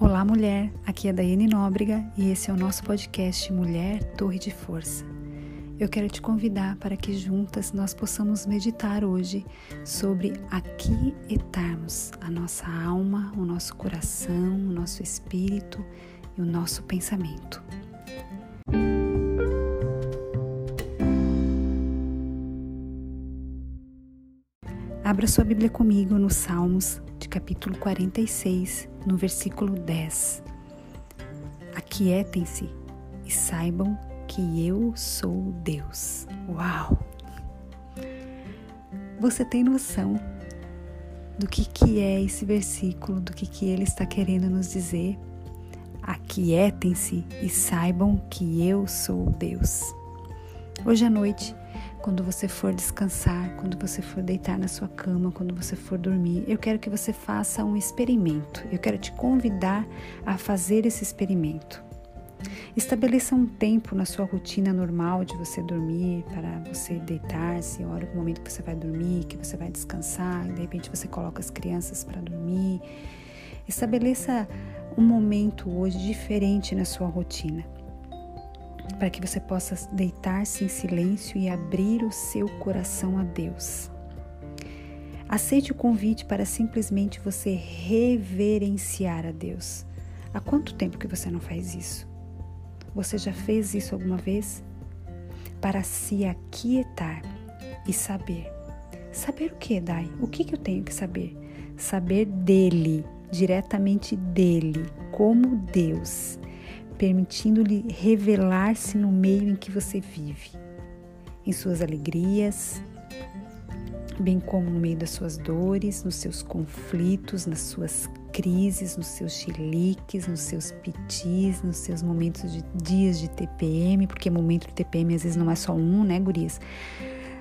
Olá, mulher. Aqui é Daiane Nóbrega e esse é o nosso podcast Mulher Torre de Força. Eu quero te convidar para que juntas nós possamos meditar hoje sobre aquietarmos a nossa alma, o nosso coração, o nosso espírito e o nosso pensamento. Abra sua Bíblia comigo no Salmos de capítulo 46, no versículo 10. Aquietem-se e saibam que eu sou Deus. Uau! Você tem noção do que, que é esse versículo, do que, que ele está querendo nos dizer? Aquietem-se e saibam que eu sou Deus. Hoje à noite quando você for descansar, quando você for deitar na sua cama, quando você for dormir, eu quero que você faça um experimento. Eu quero te convidar a fazer esse experimento. Estabeleça um tempo na sua rotina normal de você dormir, para você deitar-se, hora o momento que você vai dormir, que você vai descansar, de repente você coloca as crianças para dormir. Estabeleça um momento hoje diferente na sua rotina para que você possa deitar-se em silêncio e abrir o seu coração a Deus. Aceite o convite para simplesmente você reverenciar a Deus. Há quanto tempo que você não faz isso? Você já fez isso alguma vez? Para se aquietar e saber. Saber o que, Dai? O que, que eu tenho que saber? Saber dele, diretamente dele, como Deus permitindo-lhe revelar-se no meio em que você vive, em suas alegrias, bem como no meio das suas dores, nos seus conflitos, nas suas crises, nos seus chiliques, nos seus pitis, nos seus momentos de dias de TPM, porque momento de TPM às vezes não é só um, né, gurias?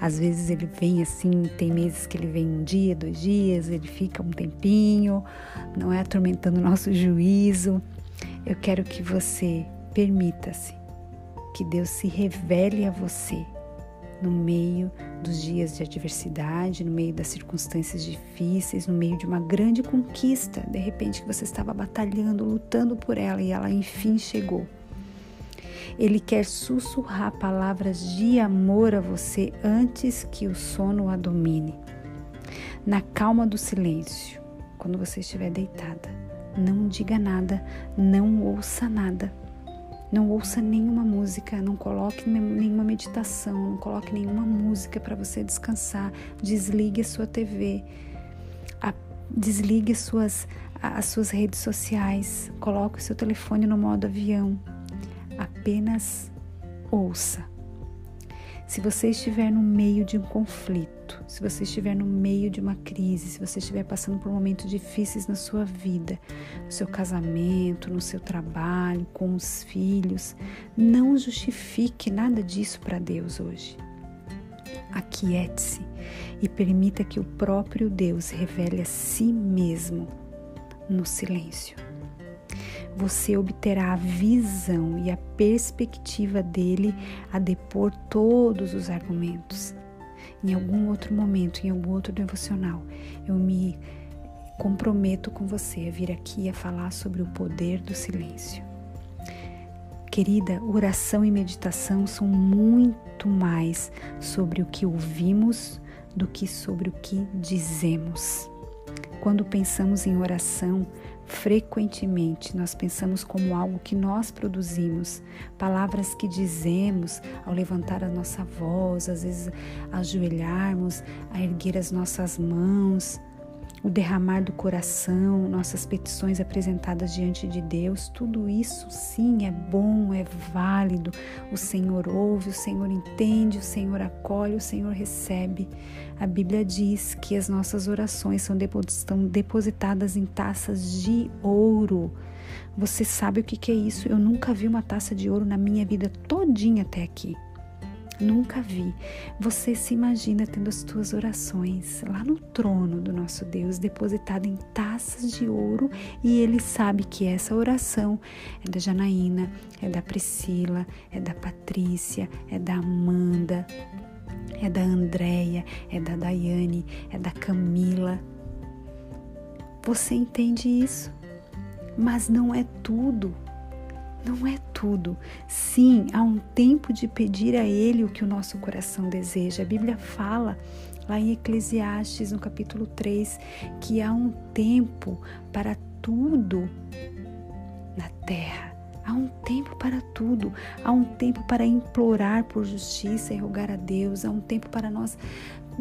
Às vezes ele vem assim, tem meses que ele vem um dia, dois dias, ele fica um tempinho, não é atormentando o nosso juízo, eu quero que você permita-se que Deus se revele a você no meio dos dias de adversidade, no meio das circunstâncias difíceis, no meio de uma grande conquista, de repente que você estava batalhando, lutando por ela e ela enfim chegou. Ele quer sussurrar palavras de amor a você antes que o sono a domine. Na calma do silêncio, quando você estiver deitada, não diga nada, não ouça nada. Não ouça nenhuma música, não coloque nenhuma meditação, não coloque nenhuma música para você descansar. Desligue a sua TV, a, desligue as suas, as suas redes sociais, coloque o seu telefone no modo avião. Apenas ouça. Se você estiver no meio de um conflito, se você estiver no meio de uma crise, se você estiver passando por momentos difíceis na sua vida, no seu casamento, no seu trabalho, com os filhos, não justifique nada disso para Deus hoje. Aquiete-se e permita que o próprio Deus revele a si mesmo no silêncio você obterá a visão e a perspectiva dele a depor todos os argumentos. Em algum outro momento, em algum outro devocional, eu me comprometo com você a vir aqui a falar sobre o poder do silêncio. Querida, oração e meditação são muito mais sobre o que ouvimos do que sobre o que dizemos. Quando pensamos em oração, frequentemente nós pensamos como algo que nós produzimos, palavras que dizemos ao levantar a nossa voz, às vezes ajoelharmos, a erguer as nossas mãos o derramar do coração, nossas petições apresentadas diante de Deus, tudo isso sim é bom, é válido. O Senhor ouve, o Senhor entende, o Senhor acolhe, o Senhor recebe. A Bíblia diz que as nossas orações são depositadas em taças de ouro. Você sabe o que é isso? Eu nunca vi uma taça de ouro na minha vida todinha até aqui. Nunca vi. Você se imagina tendo as tuas orações lá no trono do nosso Deus, depositada em taças de ouro, e Ele sabe que essa oração é da Janaína, é da Priscila, é da Patrícia, é da Amanda, é da Andréia, é da Daiane, é da Camila. Você entende isso? Mas não é tudo. Não é tudo. Sim, há um tempo de pedir a Ele o que o nosso coração deseja. A Bíblia fala lá em Eclesiastes, no capítulo 3, que há um tempo para tudo na terra. Há um tempo para tudo, há um tempo para implorar por justiça e rogar a Deus, há um tempo para nós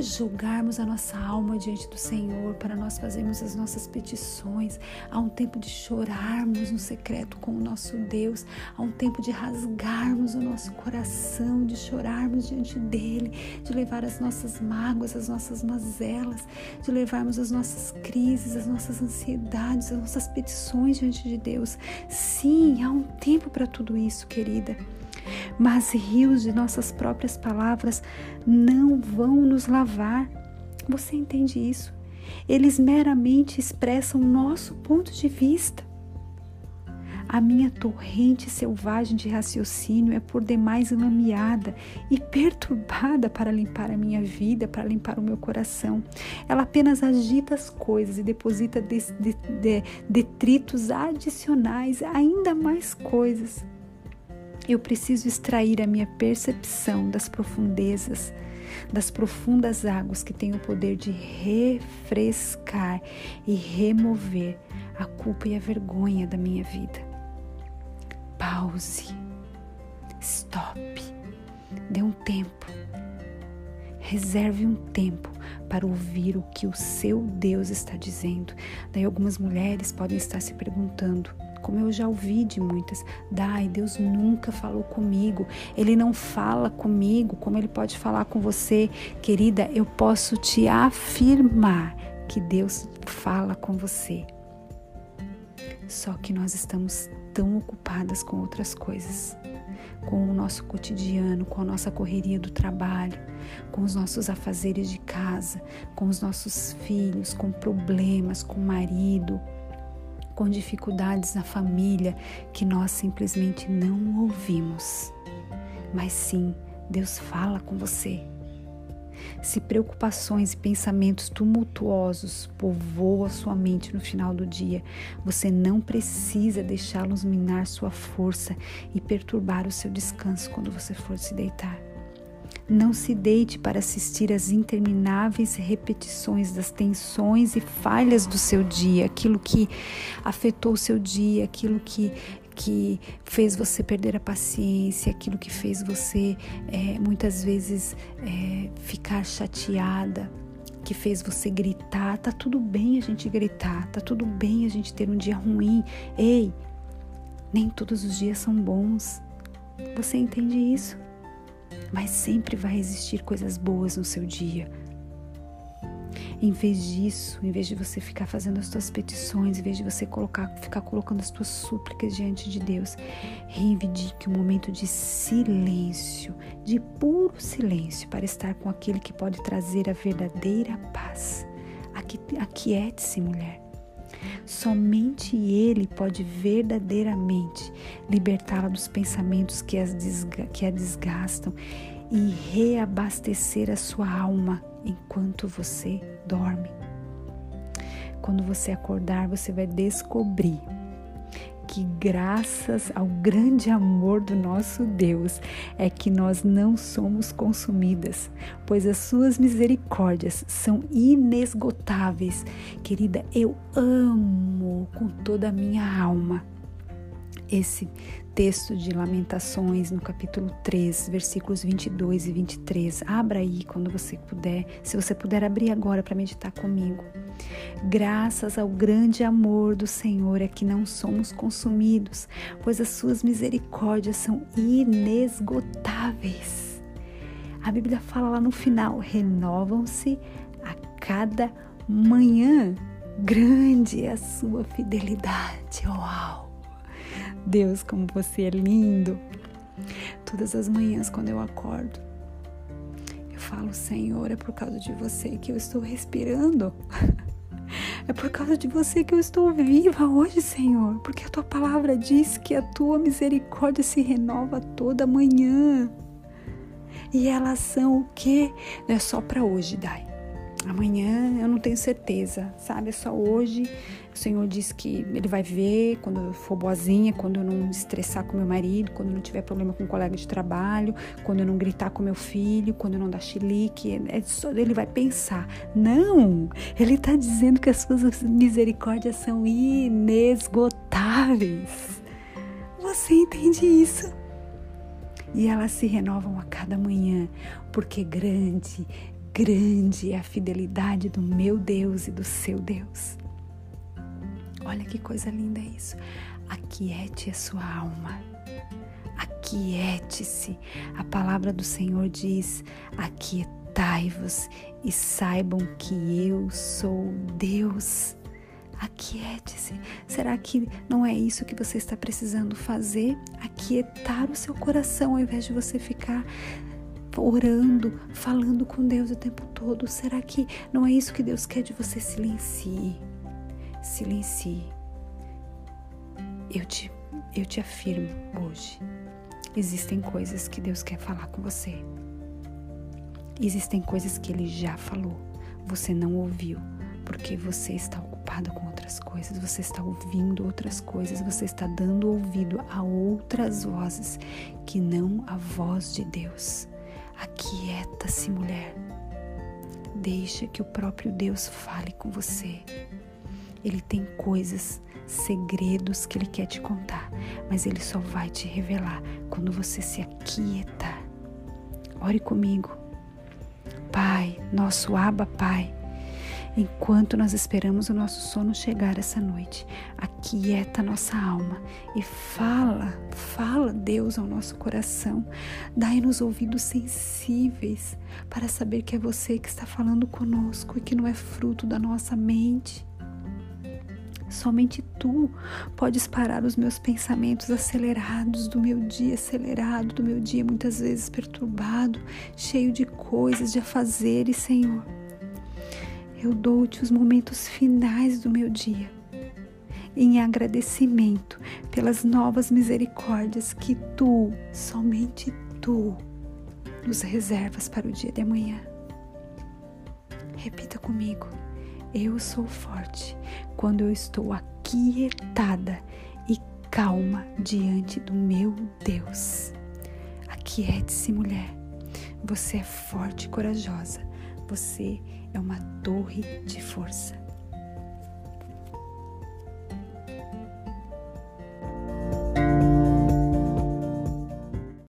jogarmos a nossa alma diante do Senhor, para nós fazermos as nossas petições. Há um tempo de chorarmos no secreto com o nosso Deus. Há um tempo de rasgarmos o nosso coração, de chorarmos diante dele, de levar as nossas mágoas, as nossas mazelas, de levarmos as nossas crises, as nossas ansiedades, as nossas petições diante de Deus. Sim, há um tempo para tudo isso, querida mas rios de nossas próprias palavras não vão nos lavar. Você entende isso? Eles meramente expressam nosso ponto de vista. A minha torrente selvagem de raciocínio é por demais lameada e perturbada para limpar a minha vida, para limpar o meu coração. Ela apenas agita as coisas e deposita detritos adicionais, ainda mais coisas. Eu preciso extrair a minha percepção das profundezas, das profundas águas que têm o poder de refrescar e remover a culpa e a vergonha da minha vida. Pause. Stop. Dê um tempo. Reserve um tempo para ouvir o que o seu Deus está dizendo. Daí algumas mulheres podem estar se perguntando: como eu já ouvi de muitas. Dai, Deus nunca falou comigo. Ele não fala comigo como ele pode falar com você. Querida, eu posso te afirmar que Deus fala com você. Só que nós estamos tão ocupadas com outras coisas, com o nosso cotidiano, com a nossa correria do trabalho, com os nossos afazeres de casa, com os nossos filhos, com problemas, com o marido, com dificuldades na família que nós simplesmente não ouvimos. Mas sim, Deus fala com você. Se preocupações e pensamentos tumultuosos povoam a sua mente no final do dia, você não precisa deixá-los minar sua força e perturbar o seu descanso quando você for se deitar. Não se deite para assistir às intermináveis repetições das tensões e falhas do seu dia, aquilo que afetou o seu dia, aquilo que que fez você perder a paciência, aquilo que fez você é, muitas vezes é, ficar chateada, que fez você gritar. Tá tudo bem a gente gritar, tá tudo bem a gente ter um dia ruim. Ei, nem todos os dias são bons. Você entende isso? Mas sempre vai existir coisas boas no seu dia. Em vez disso, em vez de você ficar fazendo as suas petições, em vez de você colocar, ficar colocando as suas súplicas diante de Deus, reivindique um momento de silêncio, de puro silêncio, para estar com aquele que pode trazer a verdadeira paz. Aquiete-se, mulher. Somente Ele pode verdadeiramente libertá-la dos pensamentos que, as desga que a desgastam e reabastecer a sua alma enquanto você dorme. Quando você acordar, você vai descobrir que graças ao grande amor do nosso Deus é que nós não somos consumidas, pois as suas misericórdias são inesgotáveis. Querida, eu amo com toda a minha alma esse texto de Lamentações, no capítulo 3, versículos 22 e 23. Abra aí quando você puder, se você puder abrir agora para meditar comigo. Graças ao grande amor do Senhor é que não somos consumidos, pois as suas misericórdias são inesgotáveis. A Bíblia fala lá no final: renovam-se a cada manhã. Grande é a sua fidelidade. Uau! Deus, como você é lindo. Todas as manhãs, quando eu acordo, eu falo: Senhor, é por causa de você que eu estou respirando. É por causa de você que eu estou viva hoje, Senhor, porque a tua palavra diz que a tua misericórdia se renova toda manhã. E elas são o que? Não é só para hoje, Dai. Amanhã eu não tenho certeza, sabe? É só hoje. O Senhor diz que Ele vai ver quando eu for boazinha, quando eu não estressar com meu marido, quando eu não tiver problema com um colega de trabalho, quando eu não gritar com meu filho, quando eu não dar chilique. É só, ele vai pensar. Não! Ele está dizendo que as suas misericórdias são inesgotáveis. Você entende isso? E elas se renovam a cada manhã, porque grande Grande é a fidelidade do meu Deus e do seu Deus. Olha que coisa linda isso. Aquiete a sua alma. Aquiete-se. A palavra do Senhor diz: Aquietai-vos e saibam que eu sou Deus. Aquiete-se. Será que não é isso que você está precisando fazer? Aquietar o seu coração ao invés de você ficar orando, falando com Deus o tempo todo. Será que não é isso que Deus quer de você? Silencie. Silencie. Eu te, eu te afirmo hoje: existem coisas que Deus quer falar com você. Existem coisas que Ele já falou, você não ouviu, porque você está ocupado com outras coisas, você está ouvindo outras coisas, você está dando ouvido a outras vozes que não a voz de Deus. Aquieta-se, mulher. Deixa que o próprio Deus fale com você. Ele tem coisas, segredos que ele quer te contar, mas ele só vai te revelar quando você se aquietar. Ore comigo. Pai, nosso Aba Pai, enquanto nós esperamos o nosso sono chegar essa noite. Aquieta nossa alma e fala, fala Deus ao nosso coração. Dai-nos ouvidos sensíveis para saber que é você que está falando conosco e que não é fruto da nossa mente. Somente tu podes parar os meus pensamentos acelerados do meu dia acelerado, do meu dia muitas vezes perturbado, cheio de coisas de fazer, Senhor eu dou-te os momentos finais do meu dia em agradecimento pelas novas misericórdias que tu, somente tu, nos reservas para o dia de amanhã. Repita comigo. Eu sou forte quando eu estou aquietada e calma diante do meu Deus. Aquiete-se, mulher. Você é forte e corajosa. Você é uma torre de força.